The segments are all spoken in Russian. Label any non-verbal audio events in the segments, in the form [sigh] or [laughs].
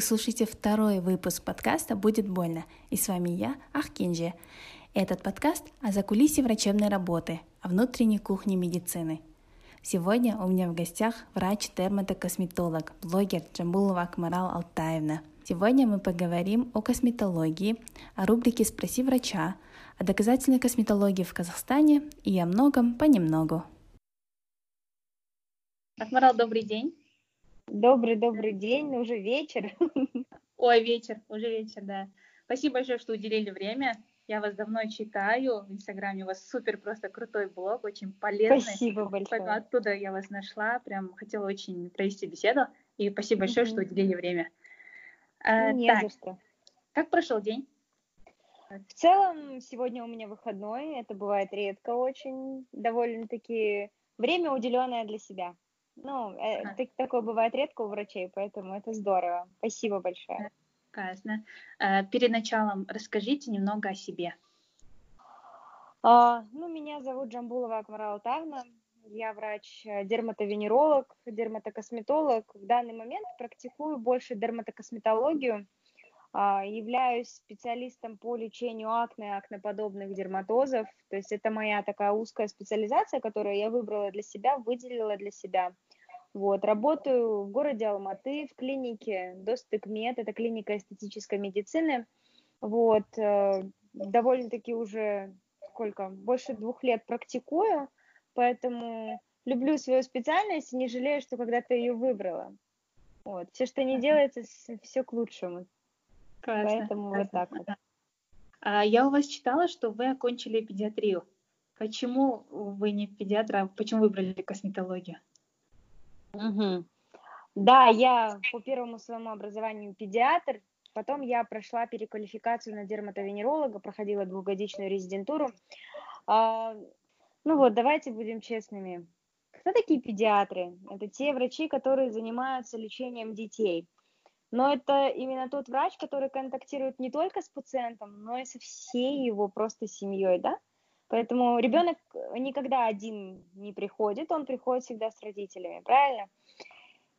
Вы слушаете второй выпуск подкаста «Будет больно». И с вами я, Ахкинджи. Этот подкаст о закулисье врачебной работы, о внутренней кухне медицины. Сегодня у меня в гостях врач-дерматокосметолог, блогер Джамбулова Акмарал Алтаевна. Сегодня мы поговорим о косметологии, о рубрике «Спроси врача», о доказательной косметологии в Казахстане и о многом понемногу. Акмарал, добрый день. Добрый-добрый день, уже вечер. [laughs] Ой, вечер, уже вечер, да. Спасибо большое, что уделили время. Я вас давно читаю в Инстаграме, у вас супер просто крутой блог, очень полезный. Спасибо большое. Оттуда я вас нашла, прям хотела очень провести беседу. И спасибо большое, mm-hmm. что уделили время. А, Не так. за что. Как прошел день? В целом, сегодня у меня выходной, это бывает редко очень, довольно-таки время уделенное для себя. Ну, э, так, такое бывает редко у врачей, поэтому это здорово. Спасибо большое. Прекрасно. Э, перед началом расскажите немного о себе. А, ну, меня зовут Джамбулова Акмара Алтавна. Я врач-дерматовенеролог, дерматокосметолог. В данный момент практикую больше дерматокосметологию. А, являюсь специалистом по лечению акне и акнеподобных дерматозов. То есть это моя такая узкая специализация, которую я выбрала для себя, выделила для себя. Вот, работаю в городе Алматы в клинике Достыкмед, это клиника эстетической медицины. Вот, э, довольно-таки уже сколько, больше двух лет практикую, поэтому люблю свою специальность и не жалею, что когда-то ее выбрала. Вот, все, что не делается, все к лучшему. Классно. Поэтому Классно. вот так вот. А я у вас читала, что вы окончили педиатрию. Почему вы не педиатр, а почему выбрали косметологию? Угу. Да, я по первому своему образованию педиатр, потом я прошла переквалификацию на дерматовенеролога, проходила двухгодичную резидентуру. А, ну вот, давайте будем честными. Кто такие педиатры? Это те врачи, которые занимаются лечением детей. Но это именно тот врач, который контактирует не только с пациентом, но и со всей его просто семьей, да? Поэтому ребенок никогда один не приходит, он приходит всегда с родителями, правильно?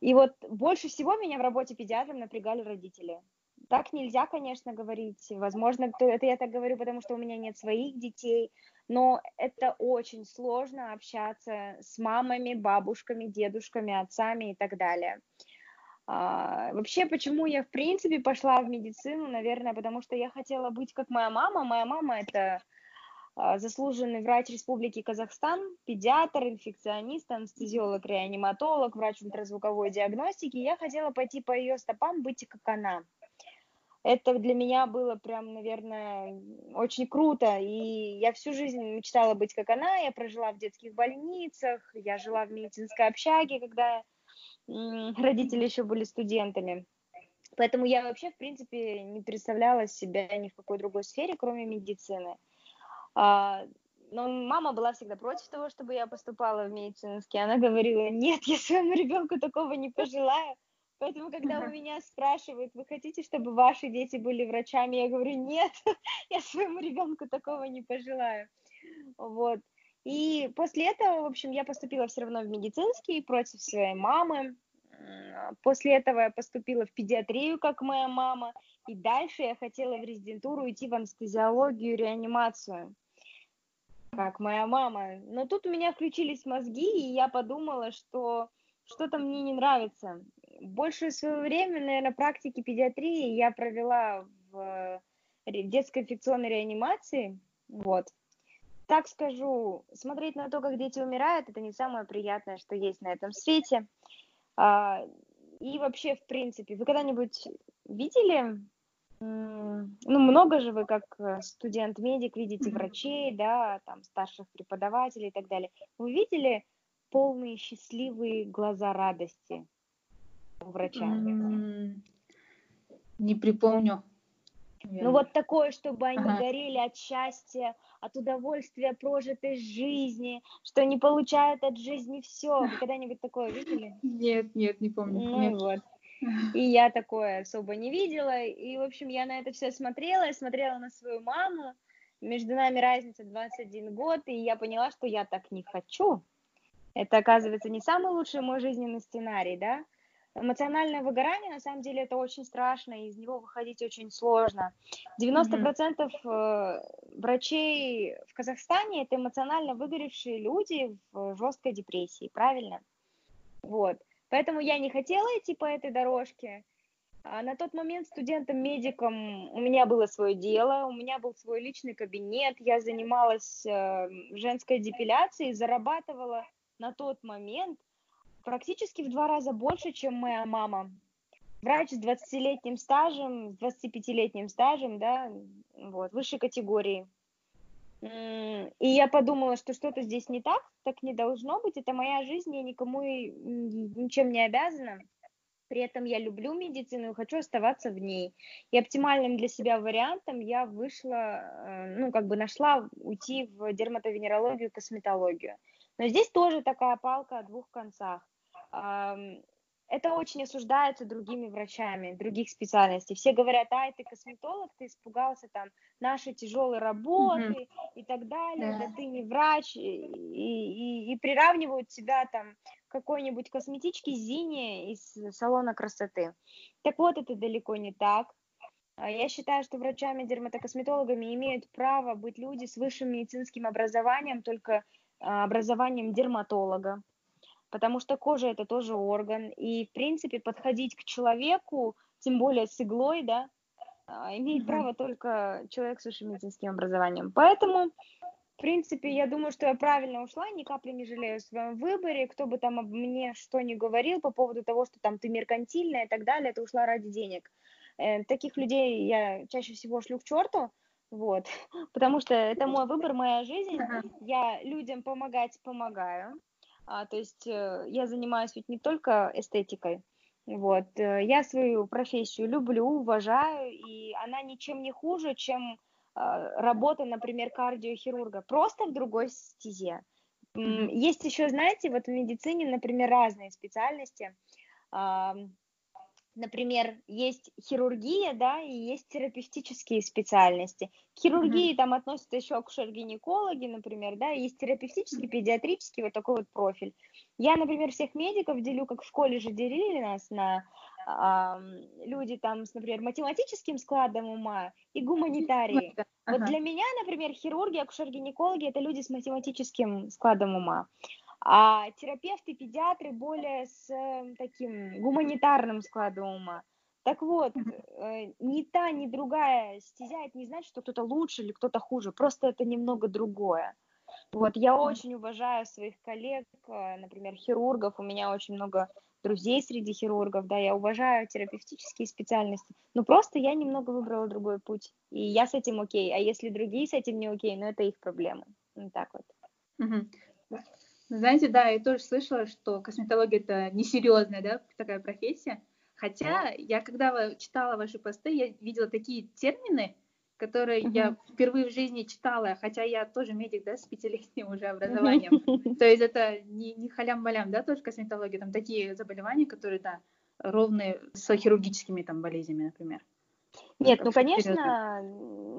И вот больше всего меня в работе педиатром напрягали родители. Так нельзя, конечно, говорить. Возможно, это я так говорю, потому что у меня нет своих детей, но это очень сложно общаться с мамами, бабушками, дедушками, отцами и так далее. А, вообще, почему я в принципе пошла в медицину, наверное, потому что я хотела быть как моя мама. Моя мама это а, заслуженный врач Республики Казахстан, педиатр, инфекционист, анестезиолог, реаниматолог, врач ультразвуковой диагностики. Я хотела пойти по ее стопам, быть как она. Это для меня было прям, наверное, очень круто. И я всю жизнь мечтала быть как она. Я прожила в детских больницах, я жила в медицинской общаге, когда родители еще были студентами. Поэтому я вообще, в принципе, не представляла себя ни в какой другой сфере, кроме медицины. А, но мама была всегда против того, чтобы я поступала в медицинский. Она говорила, нет, я своему ребенку такого не пожелаю. Поэтому, когда у меня спрашивают, вы хотите, чтобы ваши дети были врачами, я говорю, нет, [laughs] я своему ребенку такого не пожелаю. Вот. И после этого, в общем, я поступила все равно в медицинский против своей мамы. После этого я поступила в педиатрию, как моя мама. И дальше я хотела в резидентуру идти в анестезиологию, реанимацию как моя мама. Но тут у меня включились мозги, и я подумала, что что-то мне не нравится. Большее свое время, наверное, практики педиатрии я провела в детской инфекционной реанимации. Вот. Так скажу, смотреть на то, как дети умирают, это не самое приятное, что есть на этом свете. А, и вообще, в принципе, вы когда-нибудь видели ну, много же вы, как э, студент-медик, видите врачей, да, там, старших преподавателей и так далее. Вы видели полные счастливые глаза радости у врача? Не припомню. Ну вот такое, чтобы они ага. горели от счастья, от удовольствия прожитой жизни, что они получают от жизни все. Вы когда-нибудь такое видели? Нет, нет, не помню. Ну нет. вот. [laughs] И я такое особо не видела. И, в общем, я на это все смотрела. Я смотрела на свою маму. Между нами разница 21 год. И я поняла, что я так не хочу. Это, оказывается, не самый лучший мой жизненный сценарий, да? Эмоциональное выгорание, на самом деле, это очень страшно, и из него выходить очень сложно. 90% mm-hmm. врачей в Казахстане – это эмоционально выгоревшие люди в жесткой депрессии, правильно? Вот. Поэтому я не хотела идти по этой дорожке. А на тот момент студентом-медиком у меня было свое дело, у меня был свой личный кабинет, я занималась э, женской депиляцией, зарабатывала на тот момент практически в два раза больше, чем моя мама. Врач с 20-летним стажем, с 25-летним стажем, да, вот, высшей категории. И я подумала, что что-то здесь не так, так не должно быть, это моя жизнь, я никому ничем не обязана. При этом я люблю медицину и хочу оставаться в ней. И оптимальным для себя вариантом я вышла, э, ну, как бы нашла уйти в дерматовенерологию и косметологию. Но здесь тоже такая палка о двух концах это очень осуждается другими врачами, других специальностей. Все говорят, ай, ты косметолог, ты испугался там нашей тяжелой работы mm-hmm. и так далее, yeah. да ты не врач, и, и, и приравнивают тебя там к какой-нибудь косметичке Зине из салона красоты. Так вот, это далеко не так. А я считаю, что врачами-дерматокосметологами имеют право быть люди с высшим медицинским образованием, только а, образованием дерматолога потому что кожа это тоже орган, и, в принципе, подходить к человеку, тем более с иглой, да, а, имеет mm-hmm. право только человек с высшим медицинским образованием. Поэтому, в принципе, я думаю, что я правильно ушла, ни капли не жалею о своем выборе, кто бы там об мне что ни говорил по поводу того, что там ты меркантильная и так далее, это ушла ради денег. Э, таких людей я чаще всего шлю к черту, вот, [laughs] потому что это мой выбор, моя жизнь, я людям помогать помогаю, а, то есть э, я занимаюсь ведь не только эстетикой, вот, э, я свою профессию люблю, уважаю, и она ничем не хуже, чем а, работа, например, кардиохирурга, просто в другой стезе. Есть еще, знаете, вот в медицине, например, разные специальности. Например, есть хирургия, да, и есть терапевтические специальности. К хирургии mm-hmm. там относятся еще акушер-гинекологи, например, да, есть терапевтический, педиатрический вот такой вот профиль. Я, например, всех медиков делю, как в школе же делили нас на э, люди там с, например, математическим складом ума и гуманитарии. Uh-huh. Вот для меня, например, хирурги, акушер-гинекологи это люди с математическим складом ума а терапевты, педиатры более с э, таким гуманитарным складом ума. Так вот, э, ни та, ни другая стезя, это не значит, что кто-то лучше или кто-то хуже, просто это немного другое. Вот, я очень уважаю своих коллег, э, например, хирургов, у меня очень много друзей среди хирургов, да, я уважаю терапевтические специальности, но просто я немного выбрала другой путь, и я с этим окей, а если другие с этим не окей, ну это их проблемы, вот так вот. Угу. Знаете, да, я тоже слышала, что косметология это несерьезная, да, такая профессия. Хотя я когда читала ваши посты, я видела такие термины, которые uh-huh. я впервые в жизни читала, хотя я тоже медик, да, с пятилетним уже образованием. [laughs] То есть это не, не халям-балям, да, тоже косметология, там такие заболевания, которые, да, ровные с хирургическими там болезнями, например. Нет, ну, конечно,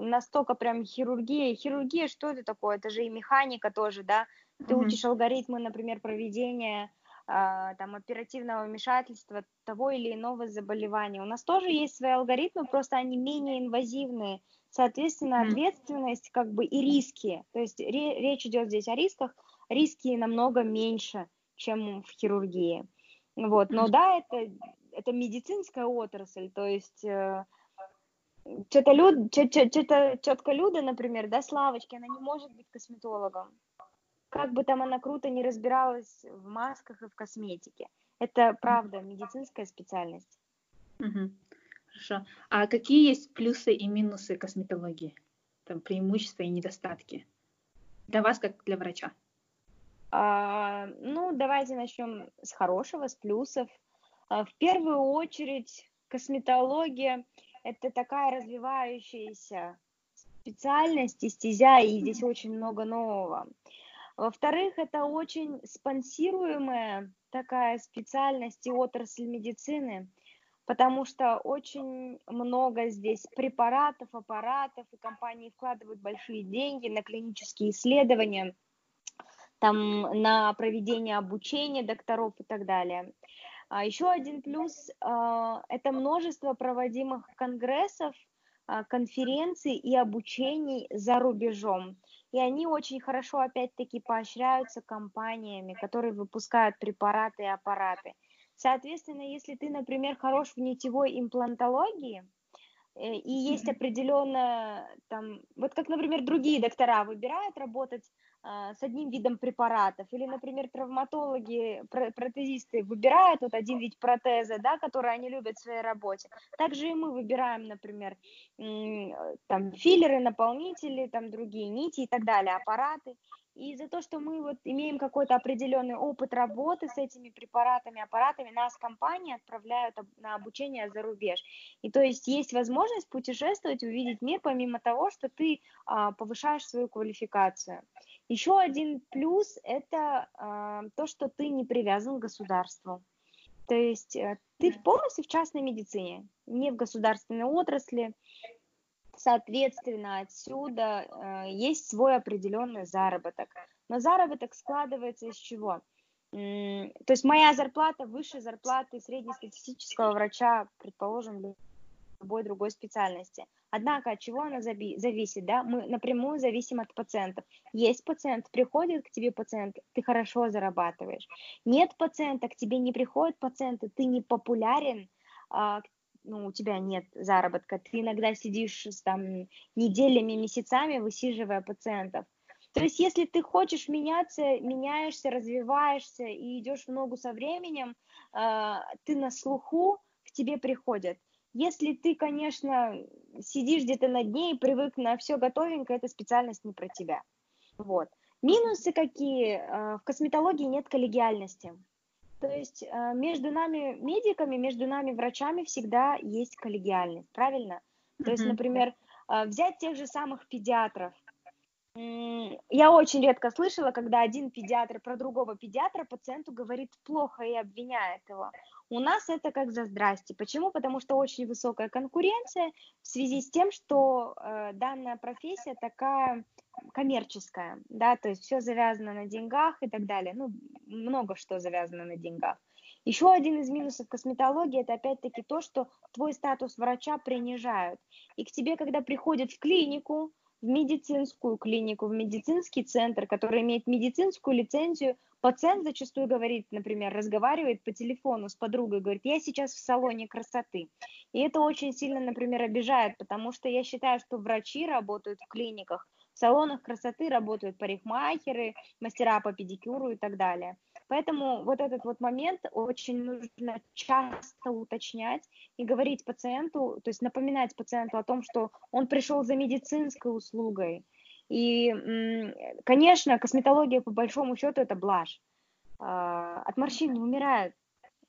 настолько прям хирургия. Хирургия, что это такое? Это же и механика тоже, да, ты mm-hmm. учишь алгоритмы, например, проведения а, там, оперативного вмешательства того или иного заболевания. У нас тоже есть свои алгоритмы, просто они менее инвазивные. Соответственно, ответственность как бы и риски. То есть ре- речь идет здесь о рисках. Риски намного меньше, чем в хирургии. Вот. Но да, это, это медицинская отрасль. То есть э, что-то люд, что-то тетка Люда, например, да, Славочки, она не может быть косметологом как бы там она круто не разбиралась в масках и в косметике. Это правда медицинская специальность. Угу. Хорошо. А какие есть плюсы и минусы косметологии? Там преимущества и недостатки для вас как для врача? А, ну, давайте начнем с хорошего, с плюсов. А, в первую очередь косметология это такая развивающаяся специальность и стезя, и здесь очень много нового. Во-вторых, это очень спонсируемая такая специальность и отрасль медицины, потому что очень много здесь препаратов, аппаратов, и компании вкладывают большие деньги на клинические исследования, там, на проведение обучения докторов и так далее. А еще один плюс а, – это множество проводимых конгрессов, а, конференций и обучений за рубежом. И они очень хорошо, опять-таки, поощряются компаниями, которые выпускают препараты и аппараты. Соответственно, если ты, например, хорош в нитевой имплантологии, э, и есть определенная там, вот как, например, другие доктора выбирают работать с одним видом препаратов, или, например, травматологи, протезисты выбирают вот один вид протеза, да, который они любят в своей работе. Также и мы выбираем, например, там филлеры, наполнители, там другие нити и так далее, аппараты. И за то, что мы вот имеем какой-то определенный опыт работы с этими препаратами, аппаратами, нас компании отправляют на обучение за рубеж. И то есть есть возможность путешествовать, увидеть мир, помимо того, что ты а, повышаешь свою квалификацию. Еще один плюс – это э, то, что ты не привязан к государству. То есть э, ты полностью в частной медицине, не в государственной отрасли. Соответственно, отсюда э, есть свой определенный заработок. Но заработок складывается из чего? то есть моя зарплата выше зарплаты среднестатистического врача, предположим, любой другой специальности. Однако от чего она зависит, да? Мы напрямую зависим от пациентов. Есть пациент, приходит к тебе пациент, ты хорошо зарабатываешь. Нет пациента, к тебе не приходят пациенты, ты не популярен, а, ну, у тебя нет заработка, ты иногда сидишь там неделями, месяцами, высиживая пациентов. То есть, если ты хочешь меняться, меняешься, развиваешься и идешь в ногу со временем, э, ты на слуху, к тебе приходят. Если ты, конечно, сидишь где-то на дне и привык на все готовенькое, эта специальность не про тебя. Вот. Минусы какие? А, в косметологии нет коллегиальности. То есть а, между нами медиками, между нами врачами всегда есть коллегиальность, правильно? То есть, например, а, взять тех же самых педиатров. Я очень редко слышала, когда один педиатр про другого педиатра пациенту говорит плохо и обвиняет его. У нас это как за здрасте. Почему? Потому что очень высокая конкуренция в связи с тем, что э, данная профессия такая коммерческая, да, то есть все завязано на деньгах и так далее. Ну, много что завязано на деньгах. Еще один из минусов косметологии это опять-таки то, что твой статус врача принижают. И к тебе, когда приходят в клинику, в медицинскую клинику, в медицинский центр, который имеет медицинскую лицензию, пациент зачастую говорит, например, разговаривает по телефону с подругой, говорит, я сейчас в салоне красоты. И это очень сильно, например, обижает, потому что я считаю, что врачи работают в клиниках, салонах красоты работают парикмахеры, мастера по педикюру и так далее. Поэтому вот этот вот момент очень нужно часто уточнять и говорить пациенту, то есть напоминать пациенту о том, что он пришел за медицинской услугой. И, конечно, косметология по большому счету это блажь. А, от морщин не умирают,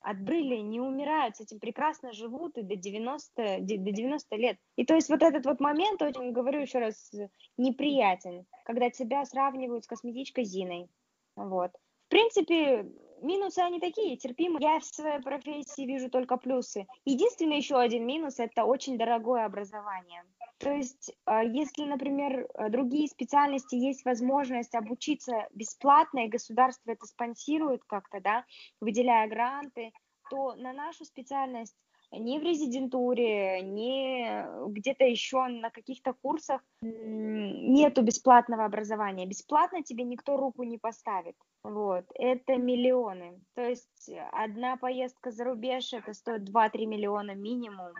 от брыли не умирают, с этим прекрасно живут и до 90, до 90 лет. И то есть вот этот вот момент, очень, говорю еще раз, неприятен, когда тебя сравнивают с косметичкой Зиной. Вот. В принципе, минусы они такие, терпимые. Я в своей профессии вижу только плюсы. Единственный еще один минус – это очень дорогое образование. То есть, а, если, например, другие специальности есть возможность обучиться бесплатно, и государство это спонсирует как-то, да, выделяя гранты, то на нашу специальность ни в резидентуре, ни где-то еще на каких-то курсах нету бесплатного образования. Бесплатно тебе никто руку не поставит. Вот, это миллионы. То есть одна поездка за рубеж, это стоит 2-3 миллиона минимум.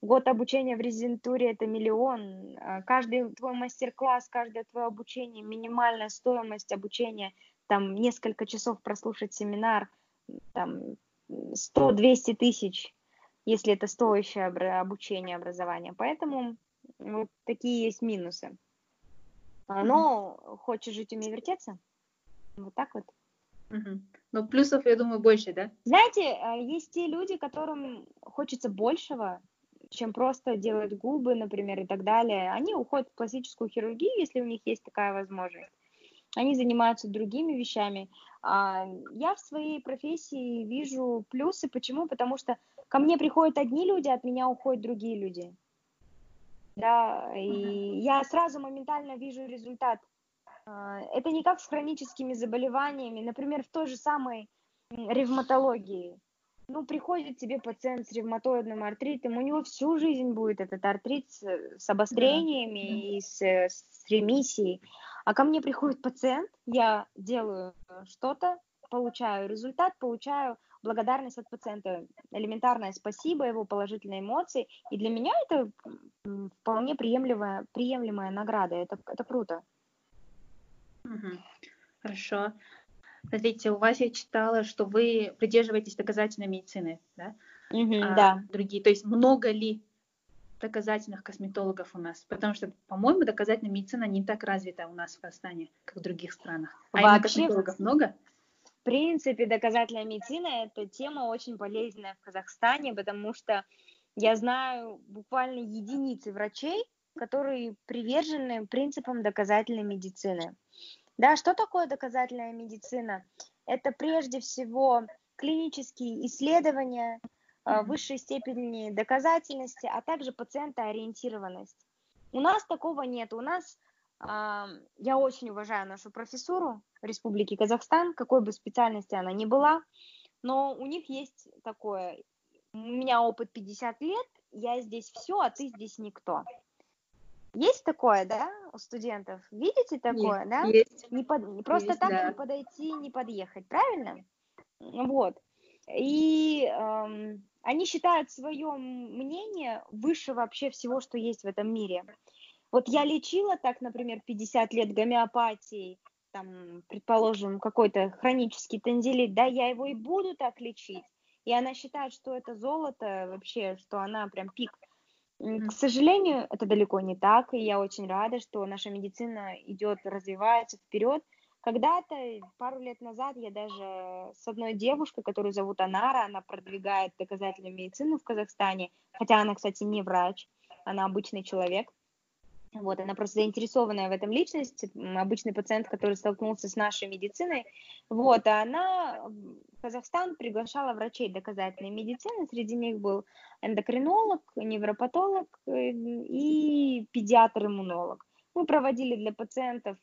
Год обучения в резидентуре – это миллион. А каждый твой мастер-класс, каждое твое обучение, минимальная стоимость обучения, там несколько часов прослушать семинар, там 100-200 тысяч если это стоящее обучение, образование. Поэтому вот такие есть минусы. А, но хочешь жить, умей вертеться. Вот так вот. Угу. Но плюсов, я думаю, больше, да? Знаете, а, есть те люди, которым хочется большего, чем просто делать губы, например, и так далее. Они уходят в пластическую хирургию, если у них есть такая возможность они занимаются другими вещами. А, я в своей профессии вижу плюсы. Почему? Потому что ко мне приходят одни люди, от меня уходят другие люди. Да, и я сразу моментально вижу результат. А, это не как с хроническими заболеваниями, например, в той же самой ревматологии. Ну, приходит тебе пациент с ревматоидным артритом, у него всю жизнь будет этот артрит с, с обострениями да. и с, с ремиссией. А ко мне приходит пациент, я делаю что-то, получаю результат, получаю благодарность от пациента, элементарное спасибо, его положительные эмоции. И для меня это вполне приемлемая, приемлемая награда. Это, это круто. Угу. Хорошо. Смотрите, у вас я читала, что вы придерживаетесь доказательной медицины, да? Угу, а да. Другие, то есть много ли доказательных косметологов у нас? Потому что, по-моему, доказательная медицина не так развита у нас в Казахстане, как в других странах. А Вообще, косметологов много? В принципе, доказательная медицина – это тема очень полезная в Казахстане, потому что я знаю буквально единицы врачей, которые привержены принципам доказательной медицины. Да, что такое доказательная медицина? Это прежде всего клинические исследования э, высшей степени доказательности, а также пациентоориентированность. У нас такого нет. У нас я очень уважаю нашу профессуру Республики Казахстан, какой бы специальности она ни была, но у них есть такое, у меня опыт 50 лет, я здесь все, а ты здесь никто. Есть такое, да, у студентов? Видите такое, есть, да? Есть. Не под... Просто есть, так да. не подойти, не подъехать, правильно? Вот. И эм, они считают свое мнение выше вообще всего, что есть в этом мире. Вот я лечила так, например, 50 лет гомеопатией, там, предположим, какой-то хронический тензилит, да, я его и буду так лечить. И она считает, что это золото вообще, что она прям пик. К сожалению, это далеко не так, и я очень рада, что наша медицина идет, развивается вперед. Когда-то, пару лет назад, я даже с одной девушкой, которую зовут Анара, она продвигает доказательную медицину в Казахстане, хотя она, кстати, не врач, она обычный человек. Вот, она просто заинтересованная в этом личность, обычный пациент, который столкнулся с нашей медициной. Вот, а она в Казахстан приглашала врачей доказательной медицины, среди них был эндокринолог, невропатолог э, и педиатр-иммунолог. Мы проводили для пациентов,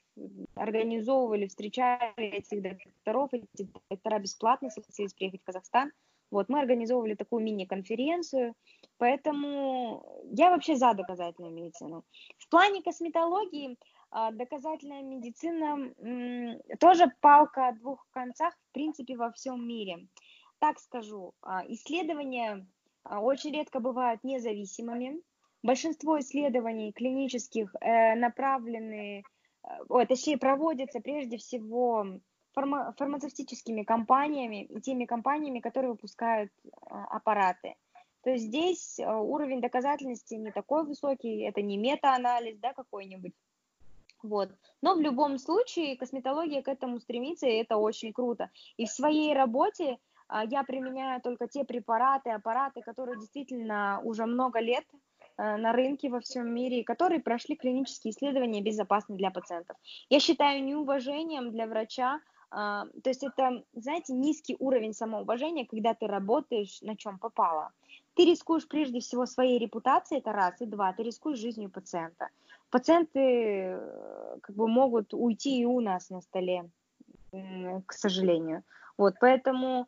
организовывали, встречали этих докторов, эти доктора бесплатно согласились приехать в Казахстан. Вот, мы организовывали такую мини-конференцию, поэтому я вообще за доказательную медицину. В плане косметологии а, доказательная медицина тоже палка о двух концах, в принципе, во всем мире. Так скажу, а, исследования а, очень редко бывают независимыми. Большинство исследований клинических э, направлены, э, точнее, проводятся прежде всего фарма фармацевтическими компаниями и теми компаниями, которые выпускают аппараты. То здесь а, уровень доказательности не такой высокий, это не мета-анализ, да, какой-нибудь. Вот. Но в любом случае косметология к этому стремится, и это очень круто. И в своей работе а, я применяю только те препараты, аппараты, которые действительно уже много лет на рынке во всем мире, которые прошли клинические исследования безопасны для пациентов. Я считаю неуважением для врача а, то есть это, знаете, низкий уровень самоуважения, когда ты работаешь на чем попало. Ты рискуешь прежде всего своей репутацией, это раз, и два, ты рискуешь жизнью пациента. Пациенты э, как бы могут уйти и у нас на столе, к сожалению. Вот, поэтому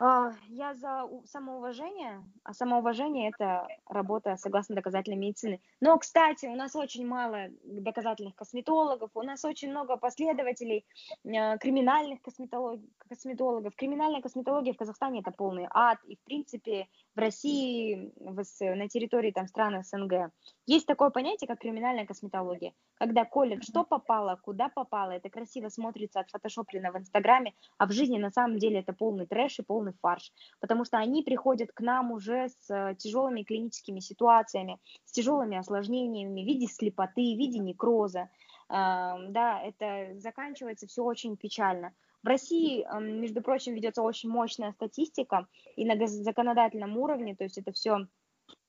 а, я за самоуважение, а самоуважение – это работа согласно доказательной медицины. Но, кстати, у нас очень мало доказательных косметологов, у нас очень много последователей а, криминальных косметологов. Косметологов. Криминальная косметология в Казахстане – это полный ад, и, в принципе, в России, на территории там, стран СНГ. Есть такое понятие, как криминальная косметология, когда колят, что попало, куда попало, это красиво смотрится от фотошоплено в Инстаграме, а в жизни на самом деле это полный трэш и полный фарш, потому что они приходят к нам уже с э, тяжелыми клиническими ситуациями, с тяжелыми осложнениями в виде слепоты, в виде некроза, да, это заканчивается все очень печально. В России, между прочим, ведется очень мощная статистика и на законодательном уровне, то есть это все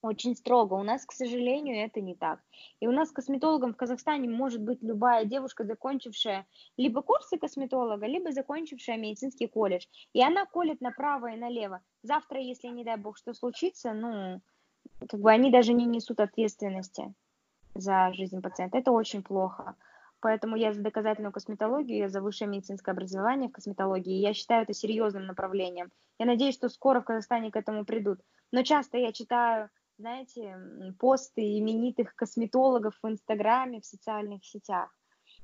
очень строго. У нас, к сожалению, это не так. И у нас косметологом в Казахстане может быть любая девушка, закончившая либо курсы косметолога, либо закончившая медицинский колледж. И она колет направо и налево. Завтра, если, не дай бог, что случится, ну, как бы они даже не несут ответственности за жизнь пациента. Это очень плохо. Поэтому я за доказательную косметологию, я за высшее медицинское образование в косметологии. Я считаю это серьезным направлением. Я надеюсь, что скоро в Казахстане к этому придут. Но часто я читаю, знаете, посты именитых косметологов в Инстаграме, в социальных сетях.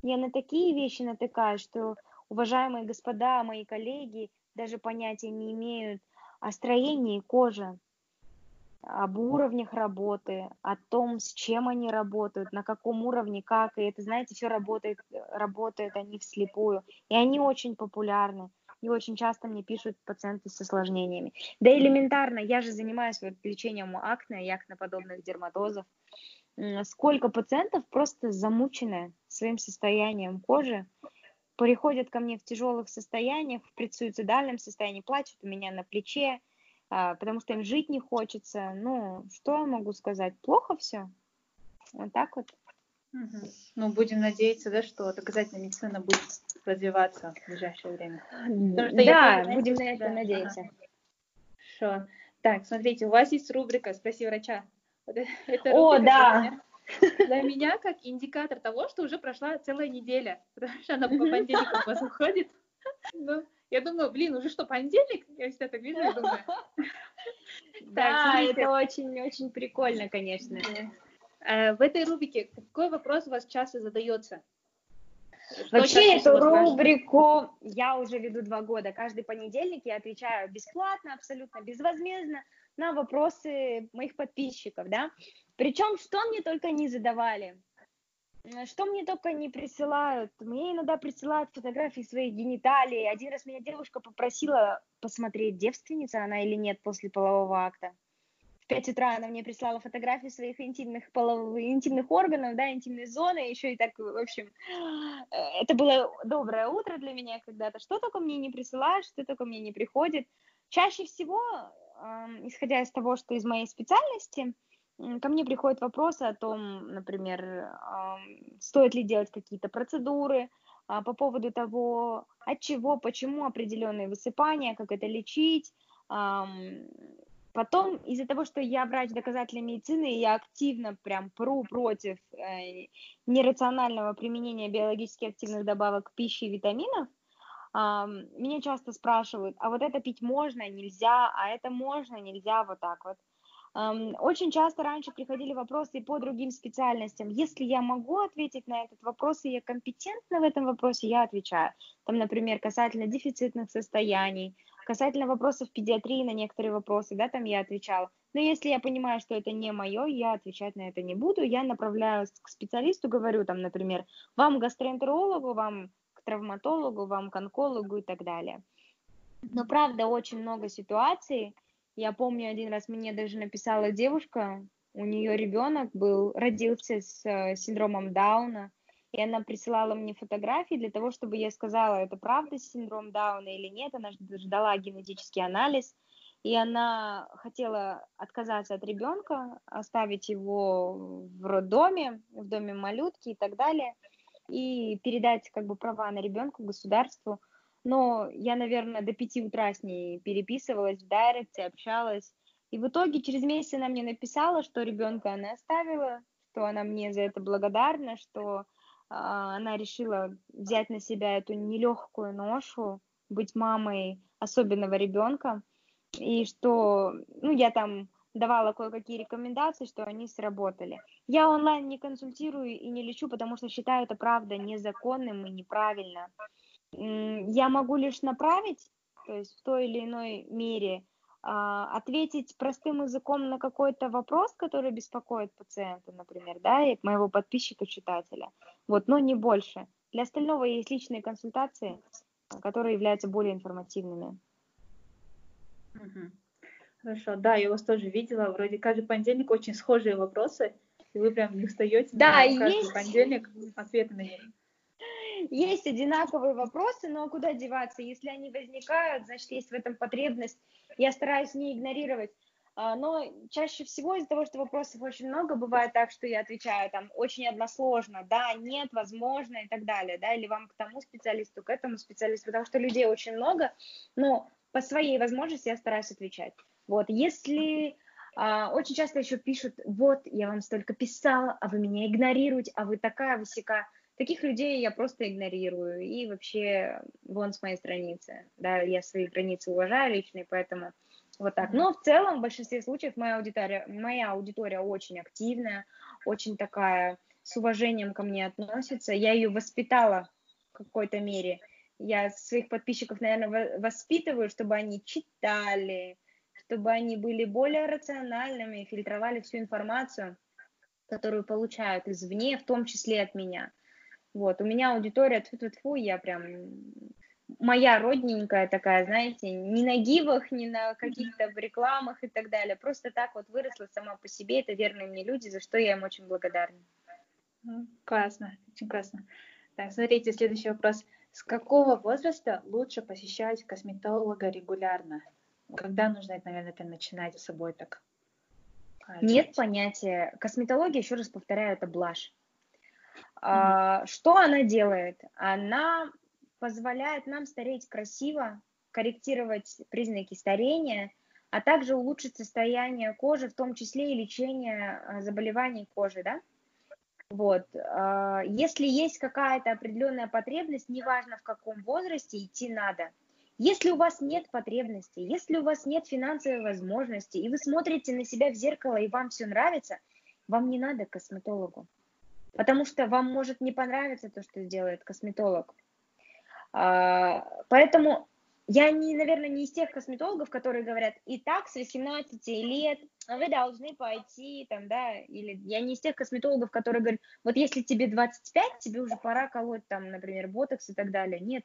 Я на такие вещи натыкаюсь, что уважаемые господа, мои коллеги даже понятия не имеют о строении кожи, об уровнях работы, о том, с чем они работают, на каком уровне, как. И это, знаете, все работает, работают они вслепую. И они очень популярны. И очень часто мне пишут пациенты с осложнениями. Да элементарно, я же занимаюсь вот лечением акне и акноподобных дерматозов. Сколько пациентов просто замучены своим состоянием кожи, приходят ко мне в тяжелых состояниях, в предсуицидальном состоянии, плачут у меня на плече, потому что им жить не хочется. Ну, что я могу сказать? Плохо все. Вот так вот. Угу. Ну, будем надеяться, да, что доказательная медицина будет развиваться в ближайшее время. да, я, будем на это да. надеяться. Ага. Хорошо. Так, смотрите, у вас есть рубрика «Спроси врача». [laughs] Это О, да. Для меня как индикатор того, что уже прошла целая неделя, [laughs] потому что она по понедельникам у вас уходит. [laughs] Ну, я думаю, блин, уже что, понедельник? Я всегда так вижу и думаю. [laughs] Да, это очень-очень прикольно, конечно. Э, в этой рубрике какой вопрос у вас часто задается? Вообще эту рубрику я уже веду два года. Каждый понедельник я отвечаю бесплатно, абсолютно безвозмездно на вопросы моих подписчиков, да. Причем, что мне только не задавали, что мне только не присылают. Мне иногда присылают фотографии своих гениталий. Один раз меня девушка попросила посмотреть, девственница она или нет после полового акта. В 5 утра она мне прислала фотографии своих интимных, половых, интимных органов, да, интимной зоны, еще и так, в общем, э, это было доброе утро для меня когда-то. Что только мне не присылаешь, что только мне не приходит. Чаще всего, исходя из того, что из моей специальности, ко мне приходят вопросы о том, например, стоит ли делать какие-то процедуры, а, по поводу того, от чего, почему определенные высыпания, как это лечить. Потом, из-за того, что я врач доказательной медицины, я активно прям пру против э, нерационального применения биологически активных добавок пищи и витаминов, меня часто спрашивают, а вот это пить можно, нельзя, а это можно, нельзя, вот так вот. Очень часто раньше приходили вопросы и по другим специальностям. Если я могу ответить на этот вопрос, и я компетентна в этом вопросе, я отвечаю. Там, например, касательно дефицитных состояний, касательно вопросов педиатрии на некоторые вопросы, да, там я отвечала. Но если я понимаю, что это не мое, я отвечать на это не буду. Я направляюсь к специалисту, говорю там, например, вам гастроэнтерологу, вам к травматологу, вам к онкологу и так далее. Но правда очень много ситуаций, я помню, один раз мне даже написала девушка, у нее ребенок был, родился с э, синдромом Дауна, и она присылала мне фотографии для того, чтобы я сказала, это правда синдром Дауна или нет. Она ждала генетический анализ, и она хотела отказаться от ребенка, оставить его в роддоме, в доме малютки и так далее, и передать как бы права на ребенка государству – но я, наверное, до пяти утра с ней переписывалась в директе, общалась. И в итоге через месяц она мне написала, что ребенка она оставила, что она мне за это благодарна, что э, она решила взять на себя эту нелегкую ношу, быть мамой особенного ребенка, и что, ну, я там давала кое-какие рекомендации, что они сработали. Я онлайн не консультирую и не лечу, потому что считаю это правда незаконным и неправильно я могу лишь направить, то есть в той или иной мере а, ответить простым языком на какой-то вопрос, который беспокоит пациента, например, да, и моего подписчика-читателя, вот, но не больше. Для остального есть личные консультации, которые являются более информативными. Хорошо, да, я вас тоже видела, вроде каждый понедельник очень схожие вопросы, и вы прям не устаете да, на каждый есть... понедельник ответы на них есть одинаковые вопросы, но куда деваться? Если они возникают, значит, есть в этом потребность. Я стараюсь не игнорировать. А, но чаще всего из-за того, что вопросов очень много, бывает так, что я отвечаю там очень односложно, да, нет, возможно и так далее, да, или вам к тому специалисту, к этому специалисту, потому что людей очень много, но по своей возможности я стараюсь отвечать. Вот, если а, очень часто еще пишут, вот, я вам столько писала, а вы меня игнорируете, а вы такая, высека. Таких людей я просто игнорирую и вообще вон с моей страницы. Да, я свои границы уважаю личные, поэтому вот так. Но в целом, в большинстве случаев моя аудитория, моя аудитория очень активная, очень такая с уважением ко мне относится. Я ее воспитала в какой-то мере. Я своих подписчиков, наверное, воспитываю, чтобы они читали, чтобы они были более рациональными, фильтровали всю информацию, которую получают извне, в том числе от меня. Вот, у меня аудитория, тьфу -тьфу -тьфу, я прям моя родненькая такая, знаете, ни на гивах, ни на каких-то рекламах и так далее. Просто так вот выросла сама по себе. Это верные мне люди, за что я им очень благодарна. Классно, очень классно. Так, смотрите, следующий вопрос. С какого возраста лучше посещать косметолога регулярно? Когда нужно, это, наверное, это начинать с собой так? Нет понятия. Косметология, еще раз повторяю, это блажь. А, что она делает? Она позволяет нам стареть красиво, корректировать признаки старения, а также улучшить состояние кожи, в том числе и лечение а, заболеваний кожи, да? Вот. А, если есть какая-то определенная потребность, неважно в каком возрасте, идти надо. Если у вас нет потребности, если у вас нет финансовой возможности, и вы смотрите на себя в зеркало, и вам все нравится, вам не надо к косметологу. Потому что вам может не понравиться то, что сделает косметолог. А, поэтому я, не, наверное, не из тех косметологов, которые говорят, и так с 18 лет вы должны пойти, там, да, или я не из тех косметологов, которые говорят, вот если тебе 25, тебе уже пора колоть, там, например, ботокс и так далее. Нет,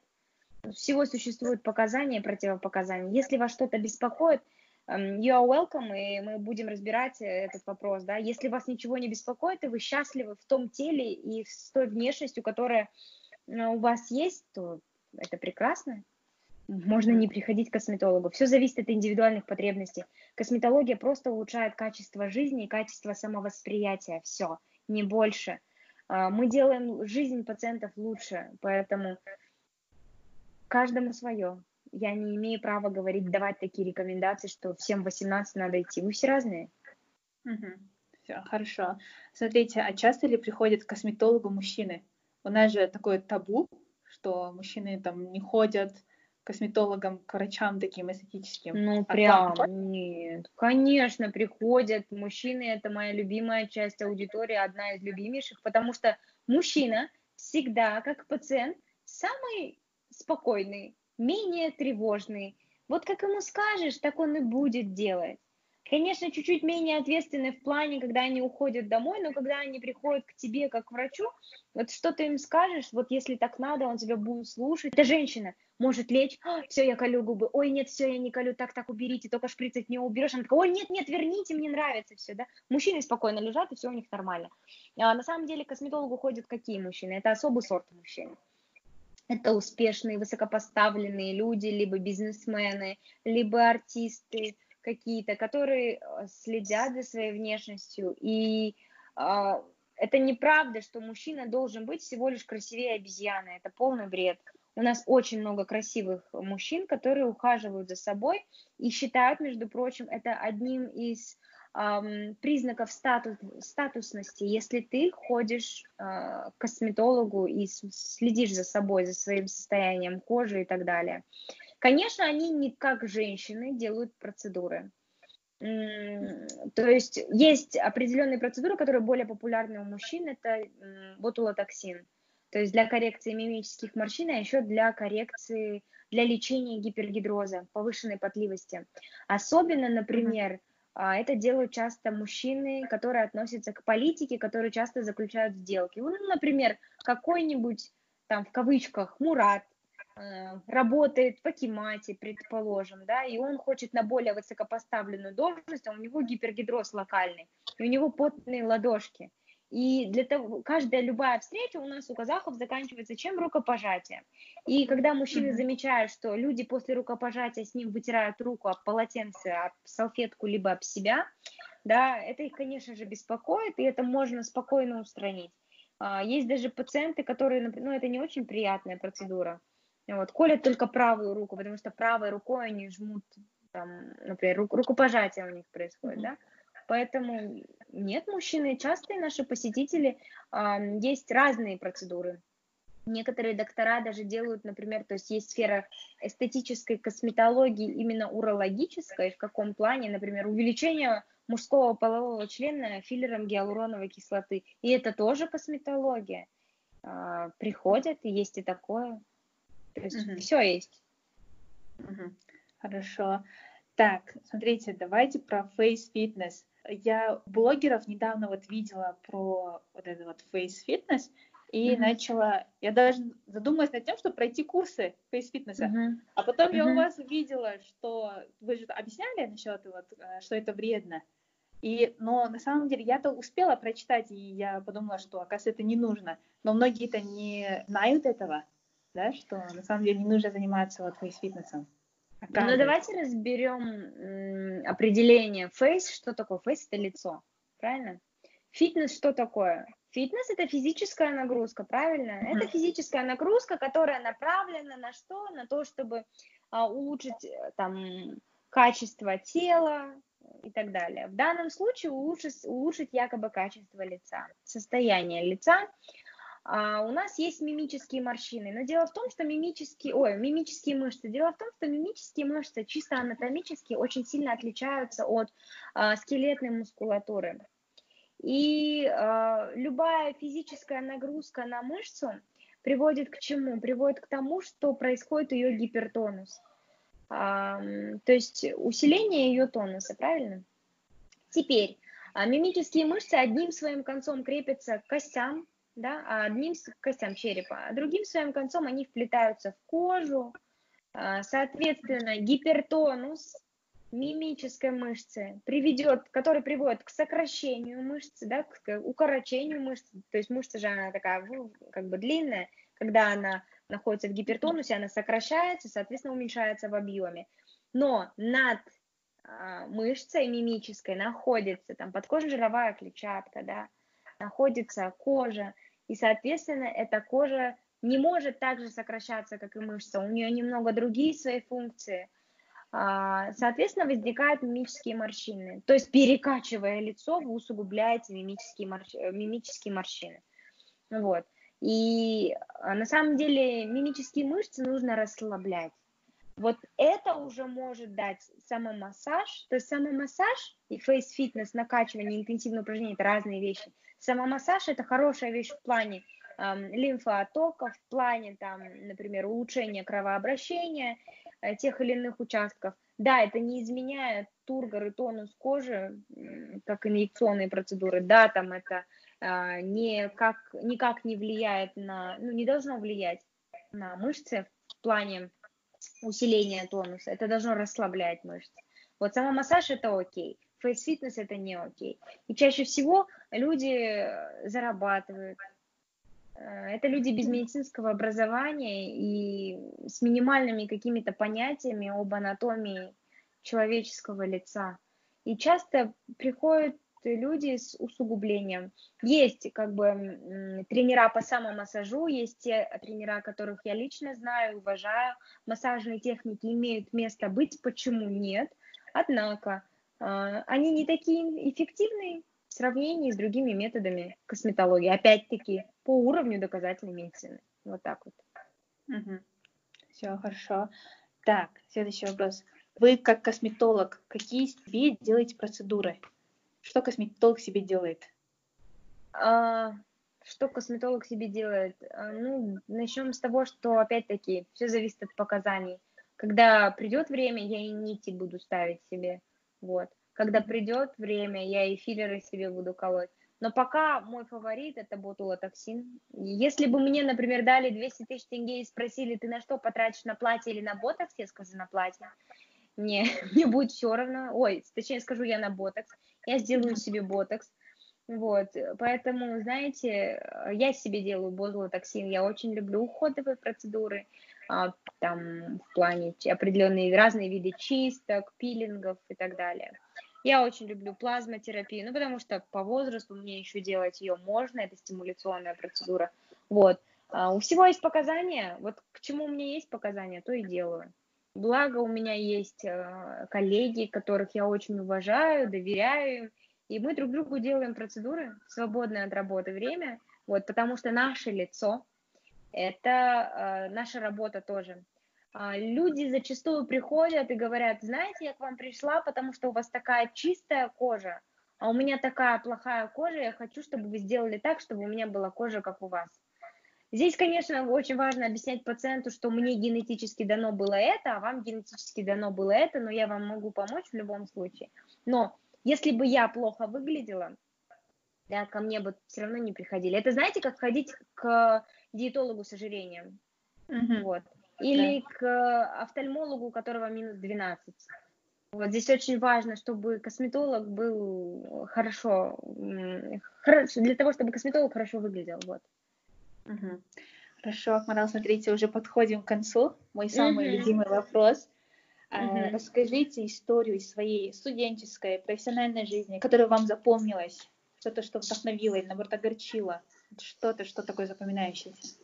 всего существуют показания, противопоказания. Если вас что-то беспокоит, you are welcome, и мы будем разбирать э, этот вопрос, да. Если вас ничего не беспокоит, и вы счастливы в том теле и с той внешностью, которая э, у вас есть, то это прекрасно. Можно не приходить к косметологу. Все зависит от индивидуальных потребностей. Косметология просто улучшает качество жизни и качество самовосприятия. Все, не больше. А, мы делаем жизнь пациентов лучше, поэтому каждому свое я не имею права говорить, давать такие рекомендации, что всем 18 надо идти. Мы все разные. Угу. Все, хорошо. Смотрите, а часто ли приходят к косметологу мужчины? У нас же такое табу, что мужчины там не ходят к косметологам, к врачам таким эстетическим. Ну, а прям там... нет. Конечно, приходят. Мужчины — это моя любимая часть аудитории, одна из любимейших, потому что мужчина всегда, как пациент, самый спокойный, менее тревожный. Вот как ему скажешь, так он и будет делать. Конечно, чуть-чуть менее ответственны в плане, когда они уходят домой, но когда они приходят к тебе как к врачу, вот что ты им скажешь, вот если так надо, он тебя будет слушать. Эта женщина может лечь, «А, все, я колю губы, ой, нет, все, я не колю, так, так, уберите, только шприцать не уберешь. Она такая, ой, нет, нет, верните, мне нравится все, да. Мужчины спокойно лежат, и все у них нормально. А на самом деле к косметологу ходят какие мужчины? Это особый сорт мужчин это успешные, высокопоставленные люди, либо бизнесмены, либо артисты какие-то, которые э, следят за своей внешностью. И э, это неправда, что мужчина должен быть всего лишь красивее обезьяны. Это полный бред. У нас очень много красивых мужчин, которые ухаживают за собой и считают, между прочим, это одним из эм, признаков статус, статусности, если ты ходишь э, к косметологу и следишь за собой, за своим состоянием кожи и так далее. Конечно, они не как женщины делают процедуры. То есть есть определенные процедуры, которые более популярны у мужчин, это ботулотоксин. То есть для коррекции мимических морщин, а еще для коррекции, для лечения гипергидроза, повышенной потливости. Особенно, например, это делают часто мужчины, которые относятся к политике, которые часто заключают сделки. Ну, например, какой-нибудь там в кавычках Мурат э, работает в Акимате, предположим, да, и он хочет на более высокопоставленную должность, а у него гипергидроз локальный, и у него потные ладошки. И для того, каждая любая встреча у нас у казахов заканчивается чем? Рукопожатием. И когда мужчины mm-hmm. замечают, что люди после рукопожатия с ним вытирают руку об полотенце, об салфетку, либо об себя, да, это их, конечно же, беспокоит, и это можно спокойно устранить. А, есть даже пациенты, которые, ну, это не очень приятная процедура. Вот, колят только правую руку, потому что правой рукой они жмут, там, например, рук, рукопожатие у них происходит, mm-hmm. да. Поэтому нет, мужчины частые наши посетители, есть разные процедуры. Некоторые доктора даже делают, например, то есть есть сфера эстетической косметологии, именно урологической, в каком плане, например, увеличение мужского полового члена филлером гиалуроновой кислоты. И это тоже косметология. А, приходят, и есть и такое. То есть угу. все есть. Угу. Хорошо. Так, смотрите, давайте про face fitness. Я блогеров недавно вот видела про вот это вот face fitness, и mm-hmm. начала, я даже задумалась над тем, чтобы пройти курсы фейс-фитнеса, mm-hmm. а потом mm-hmm. я у вас увидела, что вы же объясняли насчет вот, э, что это вредно, и, но на самом деле я-то успела прочитать, и я подумала, что, оказывается, это не нужно, но многие-то не знают этого, да, что на самом деле не нужно заниматься вот фейс-фитнесом. Ну, давайте разберем определение face, что такое face, это лицо, правильно? Фитнес что такое? Фитнес это физическая нагрузка, правильно? Mm-hmm. Это физическая нагрузка, которая направлена на что? На то, чтобы а, улучшить э, там качество тела и так далее. В данном случае улучшить, улучшить якобы качество лица, состояние лица. А, у нас есть мимические морщины, но дело в том, что мимические, ой, мимические мышцы. Дело в том, что мимические мышцы чисто анатомически очень сильно отличаются от а, скелетной мускулатуры. И э, любая физическая нагрузка на мышцу приводит к чему? Приводит к тому, что происходит ее гипертонус. Э, то есть усиление ее тонуса, правильно? Теперь, э, мимические мышцы одним своим концом крепятся к костям, да, а одним к костям черепа, а другим своим концом они вплетаются в кожу. Э, соответственно, гипертонус мимической мышцы, приведет, который приводит к сокращению мышцы, да, к укорочению мышцы. То есть мышца же она такая как бы длинная, когда она находится в гипертонусе, она сокращается, соответственно, уменьшается в объеме. Но над а, мышцей мимической находится там подкожно-жировая клетчатка, да, находится кожа, и, соответственно, эта кожа не может так же сокращаться, как и мышца, у нее немного другие свои функции – а, соответственно, возникают мимические морщины. То есть, перекачивая лицо, вы усугубляете мимические, морщ... Э, мимические морщины. Вот. И а, на самом деле мимические мышцы нужно расслаблять. Вот это уже может дать самомассаж. То есть самомассаж и фейс-фитнес, накачивание, интенсивное упражнение – это разные вещи. Самомассаж – это хорошая вещь в плане эм, лимфоотока, в плане, там, например, улучшения кровообращения – Э, тех или иных участков. Да, это не изменяет тургор и тонус кожи, как инъекционные процедуры. Да, там это а, никак, никак не влияет на, ну, не должно влиять на мышцы в плане усиления тонуса. Это должно расслаблять мышцы. Вот самомассаж это окей, фейс-фитнес это не окей. И чаще всего люди зарабатывают, Э, это люди без медицинского образования и с минимальными какими-то понятиями об анатомии человеческого лица. И часто приходят люди с усугублением. Есть как бы тренера по самомассажу, есть те тренера, которых я лично знаю, уважаю. Массажные техники имеют место быть, почему нет? Однако э, они не такие эффективные, в сравнении с другими методами косметологии. Опять-таки, по уровню доказательной медицины. Вот так вот. Угу. Все хорошо. Так, следующий вопрос. Вы как косметолог, какие себе делаете процедуры? Что косметолог себе делает? А, что косметолог себе делает? А, ну, начнем с того, что опять-таки все зависит от показаний. Когда придет время, я и нити буду ставить себе. Вот когда придет время, я и филлеры себе буду колоть. Но пока мой фаворит это ботулотоксин. Если бы мне, например, дали 200 тысяч тенге и спросили, ты на что потратишь, на платье или на ботокс, я скажу на платье. Мне, [laughs] мне будет все равно. Ой, точнее скажу я на ботокс. Я сделаю себе ботокс. Вот, поэтому, знаете, я себе делаю ботулотоксин. Я очень люблю уходовые процедуры. А, там в плане определенные разные виды чисток, пилингов и так далее. Я очень люблю плазмотерапию, ну, потому что по возрасту мне еще делать ее можно, это стимуляционная процедура. Вот. А, у всего есть показания, вот к чему у меня есть показания, то и делаю. Благо у меня есть э, коллеги, которых я очень уважаю, доверяю, и мы друг другу делаем процедуры в свободное от работы время, вот, потому что наше лицо – это э, наша работа тоже. Э, люди зачастую приходят и говорят, знаете, я к вам пришла, потому что у вас такая чистая кожа, а у меня такая плохая кожа, я хочу, чтобы вы сделали так, чтобы у меня была кожа, как у вас. Здесь, конечно, очень важно объяснять пациенту, что мне генетически дано было это, а вам генетически дано было это, но я вам могу помочь в любом случае. Но если бы я плохо выглядела, да, ко мне бы все равно не приходили. Это знаете, как ходить к диетологу с ожирением. Угу. Вот. Или да. к офтальмологу, у которого минус 12. Вот здесь очень важно, чтобы косметолог был хорошо, хорошо для того, чтобы косметолог хорошо выглядел. Вот. Угу. Хорошо, Акмарал, смотрите, уже подходим к концу. Мой самый угу. любимый вопрос. Угу. Расскажите историю из своей студенческой, профессиональной жизни, которая вам запомнилась, что-то, что вдохновило или, наоборот, огорчило, что-то, что такое запоминающееся.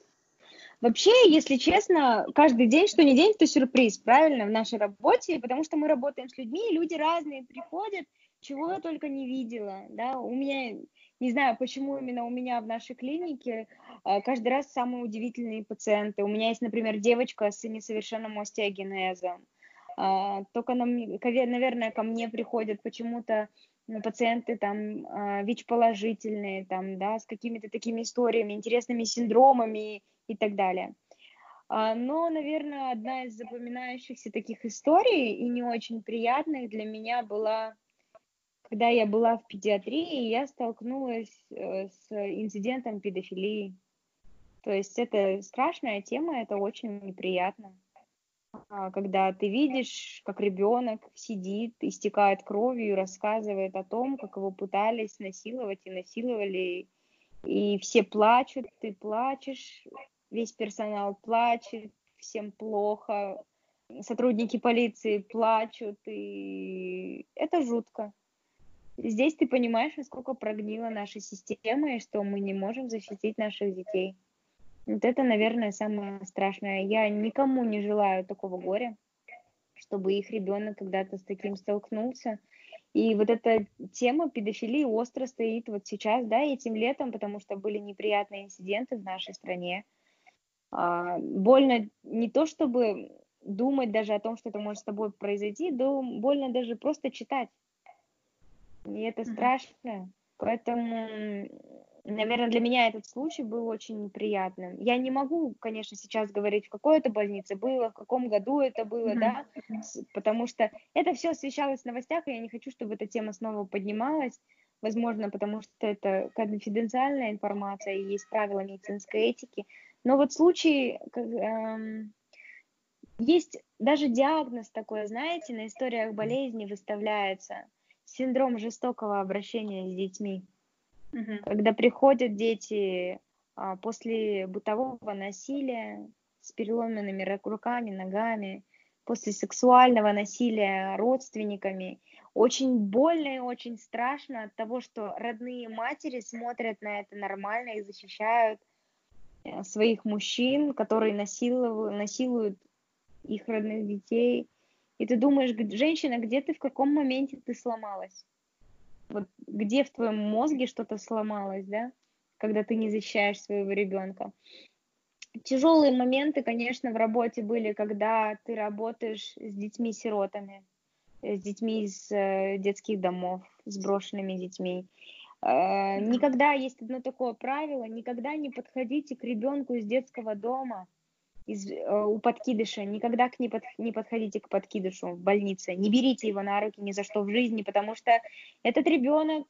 Вообще, если честно, каждый день, что не день, то сюрприз, правильно, в нашей работе, потому что мы работаем с людьми, люди разные приходят, чего я только не видела, да, у меня, не знаю, почему именно у меня в нашей клинике а, каждый раз самые удивительные пациенты. У меня есть, например, девочка с несовершенным остеогенезом, а, только, наверное, ко мне приходят почему-то пациенты там а, ВИЧ-положительные, там, да, с какими-то такими историями, интересными синдромами и так далее. Но, наверное, одна из запоминающихся таких историй и не очень приятных для меня была, когда я была в педиатрии, я столкнулась э, с инцидентом педофилии. То есть это страшная тема, это очень неприятно. А, когда ты видишь, как ребенок сидит, истекает кровью рассказывает о том, как его пытались насиловать и насиловали, и все плачут, ты плачешь, весь персонал плачет, всем плохо, сотрудники полиции плачут, и это жутко. Здесь ты понимаешь, насколько прогнила наша система, и что мы не можем защитить наших детей. Вот это, наверное, самое страшное. Я никому не желаю такого горя, чтобы их ребенок когда-то с таким столкнулся. И вот эта тема педофилии остро стоит вот сейчас, да, этим летом, потому что были неприятные инциденты в нашей стране. А, больно не то, чтобы думать даже о том, что это может с тобой произойти, да больно даже просто читать. И это mm-hmm. страшно. Поэтому наверное, для меня этот случай был очень неприятным. Я не могу, конечно, сейчас говорить, в какой это больнице было, в каком году это было, mm-hmm. да, потому что это все освещалось в новостях, и я не хочу, чтобы эта тема снова поднималась, возможно, потому что это конфиденциальная информация, и есть правила медицинской этики. Но вот случай, эм, есть даже диагноз такой, знаете, на историях болезни выставляется синдром жестокого обращения с детьми. Угу. Когда приходят дети а, после бытового насилия с переломанными руками, ногами, после сексуального насилия родственниками, очень больно и очень страшно от того, что родные матери смотрят на это нормально и защищают э, своих мужчин, которые насилуют, насилуют их родных детей. И ты думаешь, женщина, где ты, в каком моменте ты сломалась? вот где в твоем мозге что-то сломалось, да, когда ты не защищаешь своего ребенка. Тяжелые моменты, конечно, в работе были, когда ты работаешь с детьми-сиротами, с детьми из э, детских домов, с брошенными детьми. Э, никогда есть одно такое правило, никогда не подходите к ребенку из детского дома из, э, у подкидыша, никогда к не, под, не подходите к подкидышу в больнице, не берите его на руки ни за что в жизни, потому что этот ребенок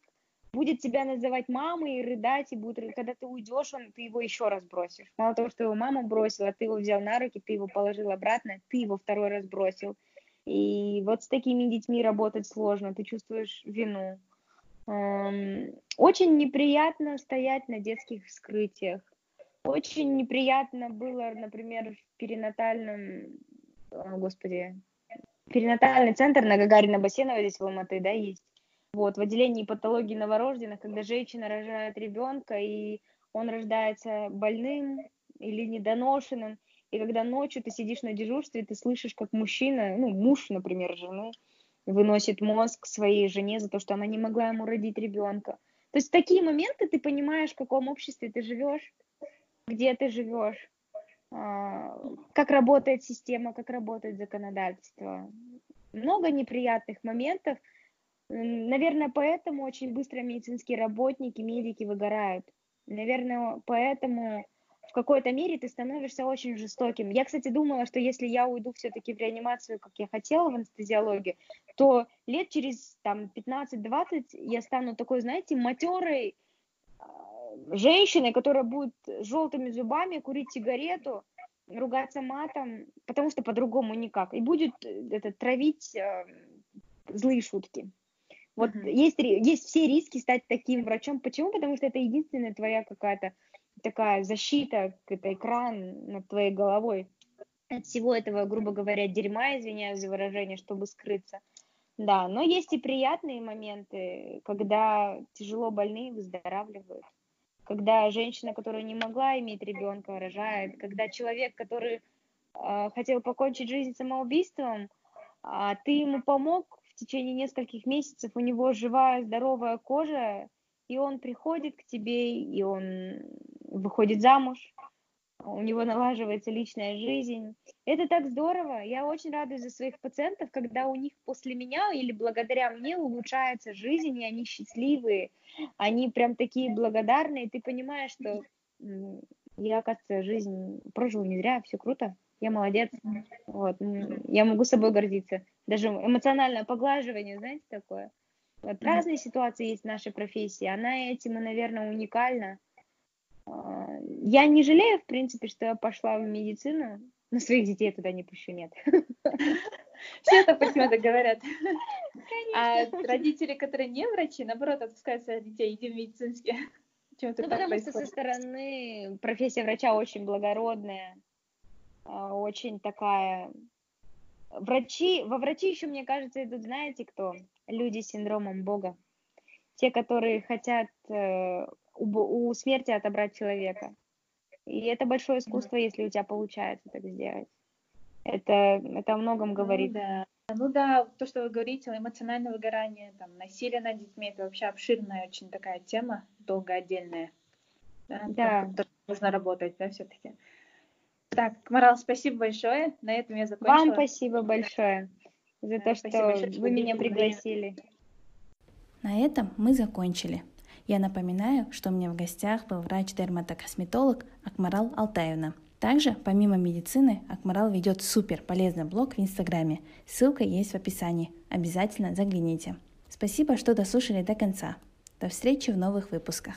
будет тебя называть мамой и рыдать, и будет, когда ты уйдешь, он, ты его еще раз бросишь. Мало того, что его мама бросила, ты его взял на руки, ты его положил обратно, ты его второй раз бросил. И вот с такими детьми работать сложно, ты чувствуешь вину. Эм, очень неприятно стоять на детских вскрытиях. Очень неприятно было, например, в перинатальном, о, господи, перинатальный центр на Гагарина Бассейнова здесь в Алматы, да, есть. Вот, в отделении патологии новорожденных, когда женщина рожает ребенка, и он рождается больным или недоношенным, и когда ночью ты сидишь на дежурстве, ты слышишь, как мужчина, ну, муж, например, жены, выносит мозг своей жене за то, что она не могла ему родить ребенка. То есть такие моменты ты понимаешь, в каком обществе ты живешь, где ты живешь, а, как работает система, как работает законодательство. Много неприятных моментов. Наверное, поэтому очень быстро медицинские работники, медики выгорают. Наверное, поэтому в какой-то мере ты становишься очень жестоким. Я, кстати, думала, что если я уйду все-таки в реанимацию, как я хотела, в анестезиологию, то лет через там 15-20 я стану такой, знаете, матерой женщиной, которая будет желтыми зубами курить сигарету, ругаться матом, потому что по-другому никак, и будет э, это, травить э, злые шутки. Вот mm-hmm. есть, есть все риски стать таким врачом. Почему? Потому что это единственная твоя какая-то такая защита, это экран над твоей головой от всего этого, грубо говоря, дерьма, извиняюсь за выражение, чтобы скрыться. Да, но есть и приятные моменты, когда тяжело больные выздоравливают, когда женщина, которая не могла иметь ребенка, рожает, когда человек, который э, хотел покончить жизнь самоубийством, а ты ему помог в течение нескольких месяцев, у него живая, здоровая кожа, и он приходит к тебе, и он выходит замуж, у него налаживается личная жизнь. Это так здорово. Я очень радуюсь за своих пациентов, когда у них после меня или благодаря мне улучшается жизнь, и они счастливые, они прям такие благодарные. Ты понимаешь, что я, оказывается, жизнь прожил не зря, все круто, я молодец. Вот. Я могу собой гордиться. Даже эмоциональное поглаживание, знаете, такое. Вот разные ситуации есть в нашей профессии. Она этим, наверное, уникальна. Я не жалею, в принципе, что я пошла в медицину, но своих детей туда не пущу, нет. [laughs] Все это почему-то говорят. А родители, которые не врачи, наоборот, отпускают своих детей, иди в медицинский. [laughs] Почему ну, потому происходит? что со стороны профессия врача очень благородная, а, очень такая... Врачи, во врачи еще, мне кажется, идут, знаете кто? Люди с синдромом Бога. Те, которые хотят э, у, у смерти отобрать человека. И это большое искусство, если у тебя получается так сделать. Это, это о многом ну говорит. Ну, да. Ну да, то, что вы говорите, эмоциональное выгорание, там, насилие над детьми, это вообще обширная очень такая тема, долго отдельная. Да, да. Тоже нужно работать, да, все-таки. Так, Марал, спасибо большое. На этом я закончила. Вам спасибо большое за то, что большое, вы меня пригласили. На этом мы закончили. Я напоминаю, что у меня в гостях был врач-дерматокосметолог Акмарал Алтаевна. Также, помимо медицины, Акмарал ведет супер полезный блог в Инстаграме. Ссылка есть в описании. Обязательно загляните. Спасибо, что дослушали до конца. До встречи в новых выпусках.